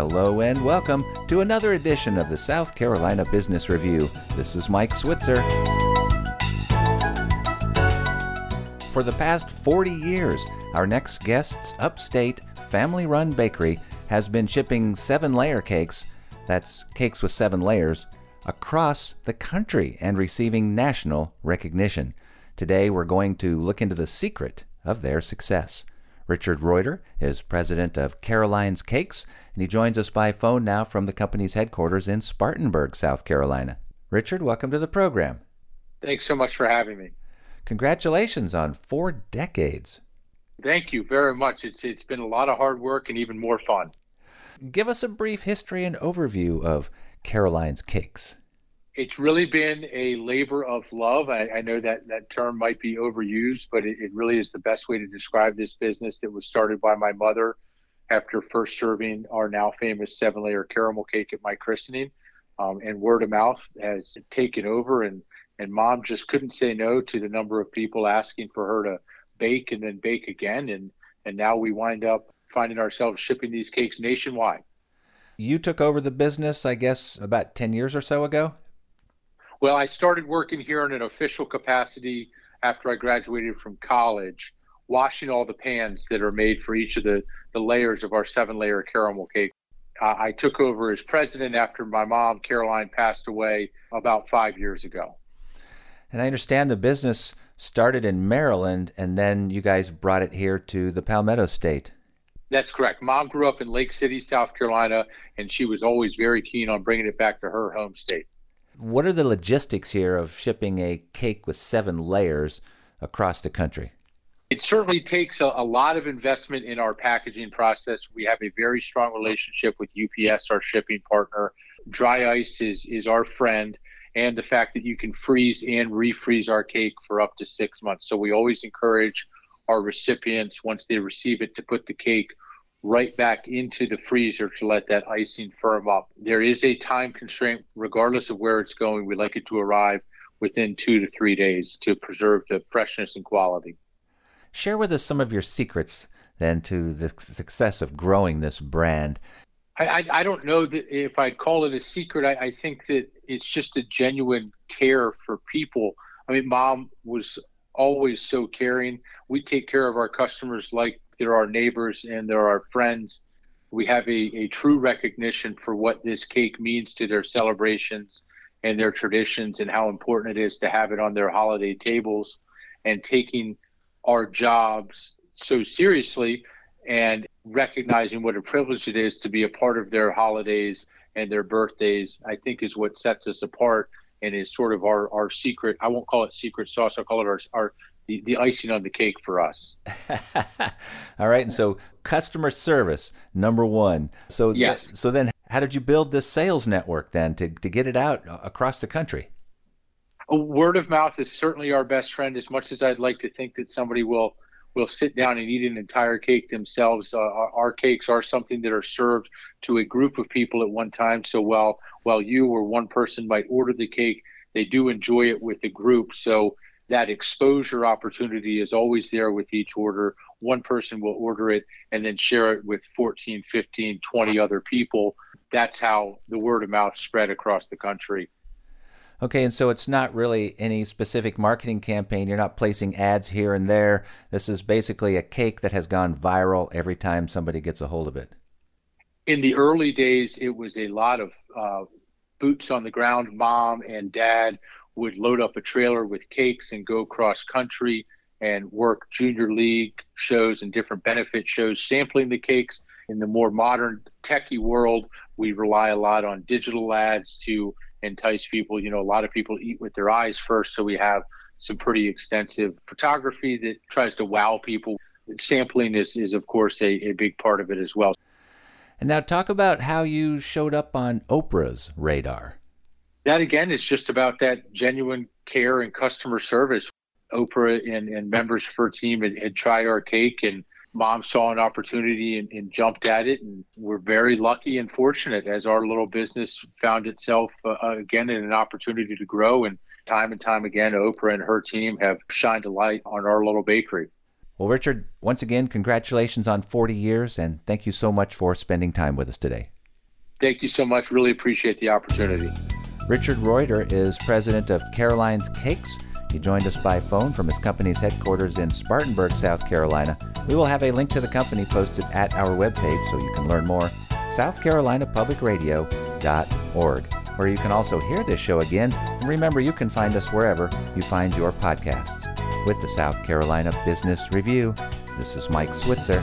Hello and welcome to another edition of the South Carolina Business Review. This is Mike Switzer. For the past 40 years, our next guest's upstate family run bakery has been shipping seven layer cakes, that's cakes with seven layers, across the country and receiving national recognition. Today, we're going to look into the secret of their success. Richard Reutter is president of Caroline's Cakes, and he joins us by phone now from the company's headquarters in Spartanburg, South Carolina. Richard, welcome to the program. Thanks so much for having me. Congratulations on four decades. Thank you very much. It's it's been a lot of hard work and even more fun. Give us a brief history and overview of Caroline's Cakes it's really been a labor of love. I, I, know that that term might be overused, but it, it, really is the best way to describe this business that was started by my mother after first serving our now famous seven layer caramel cake at my christening. Um, and word of mouth has taken over, and, and mom just couldn't say no to the number of people asking for her to bake and then bake again. And, and now we wind up finding ourselves shipping these cakes nationwide. You took over the business, I guess, about 10 years or so ago? Well, I started working here in an official capacity after I graduated from college, washing all the pans that are made for each of the, the layers of our seven layer caramel cake. Uh, I took over as president after my mom, Caroline, passed away about five years ago. And I understand the business started in Maryland and then you guys brought it here to the Palmetto State. That's correct. Mom grew up in Lake City, South Carolina, and she was always very keen on bringing it back to her home state. What are the logistics here of shipping a cake with seven layers across the country? It certainly takes a, a, lot of investment in our packaging process. We have a very strong relationship with UPS, our shipping partner. Dry ice is, is our friend, and the fact that you can freeze and refreeze our cake for up to six months. So we always encourage our recipients, once they receive it, to put the cake right back into the freezer to let that icing firm up. There is a time constraint, regardless of where it's going. We like it to arrive within two to three days to preserve the freshness and quality. Share with us some of your secrets then to the success of growing this brand. I, I, I don't know that if I'd call it a secret. I, I think that it's just a genuine care for people. I mean, mom was always so caring. We take care of our customers like they're our neighbors and they're our friends. We have a, a true recognition for what this cake means to their celebrations and their traditions and how important it is to have it on their holiday tables and taking our jobs so seriously and recognizing what a privilege it is to be a part of their holidays and their birthdays, I think is what sets us apart and is sort of our, our secret. I won't call it secret sauce. I'll call it our, our the, the icing on the cake for us. All right, and so customer service number one. So yes. Th- so then, how did you build this sales network then to to get it out across the country? Word of mouth is certainly our best friend. As much as I'd like to think that somebody will will sit down and eat an entire cake themselves, uh, our, our cakes are something that are served to a group of people at one time. So while while you or one person might order the cake, they do enjoy it with the group. So that exposure opportunity is always there with each order. One person will order it and then share it with 14, 15, 20 other people. That's how the word of mouth spread across the country. Okay, and so it's not really any specific marketing campaign. You're not placing ads here and there. This is basically a cake that has gone viral every time somebody gets a hold of it. In the early days, it was a lot of uh, boots on the ground, mom and dad would load up a trailer with cakes and go cross country and work junior league shows and different benefit shows sampling the cakes. In the more modern techie world, we rely a lot on digital ads to entice people. You know, a lot of people eat with their eyes first, so we have some pretty extensive photography that tries to wow people. Sampling is, is of course, a, a big part of it as well. And now, talk about how you showed up on Oprah's radar that again is just about that genuine care and customer service. Oprah and, and members of her team had, had tried our cake and mom saw an opportunity and, and, jumped at it and we're very lucky and fortunate as our little business found itself uh, uh, again in an opportunity to grow and time and time again oprah and her team have shined a light on our little bakery well richard once again congratulations on 40 years and thank you so much for spending time with us today Thank you so much. Really appreciate the opportunity. Richard Reutter is president of Caroline's Cakes. He joined us by phone from his company's headquarters in Spartanburg, South Carolina. We will have a link to the company posted at our webpage so you can learn more. SouthCarolinaPublicRadio.org, where you can also hear this show again. And remember, you can find us wherever you find your podcasts. With the South Carolina Business Review, this is Mike Switzer.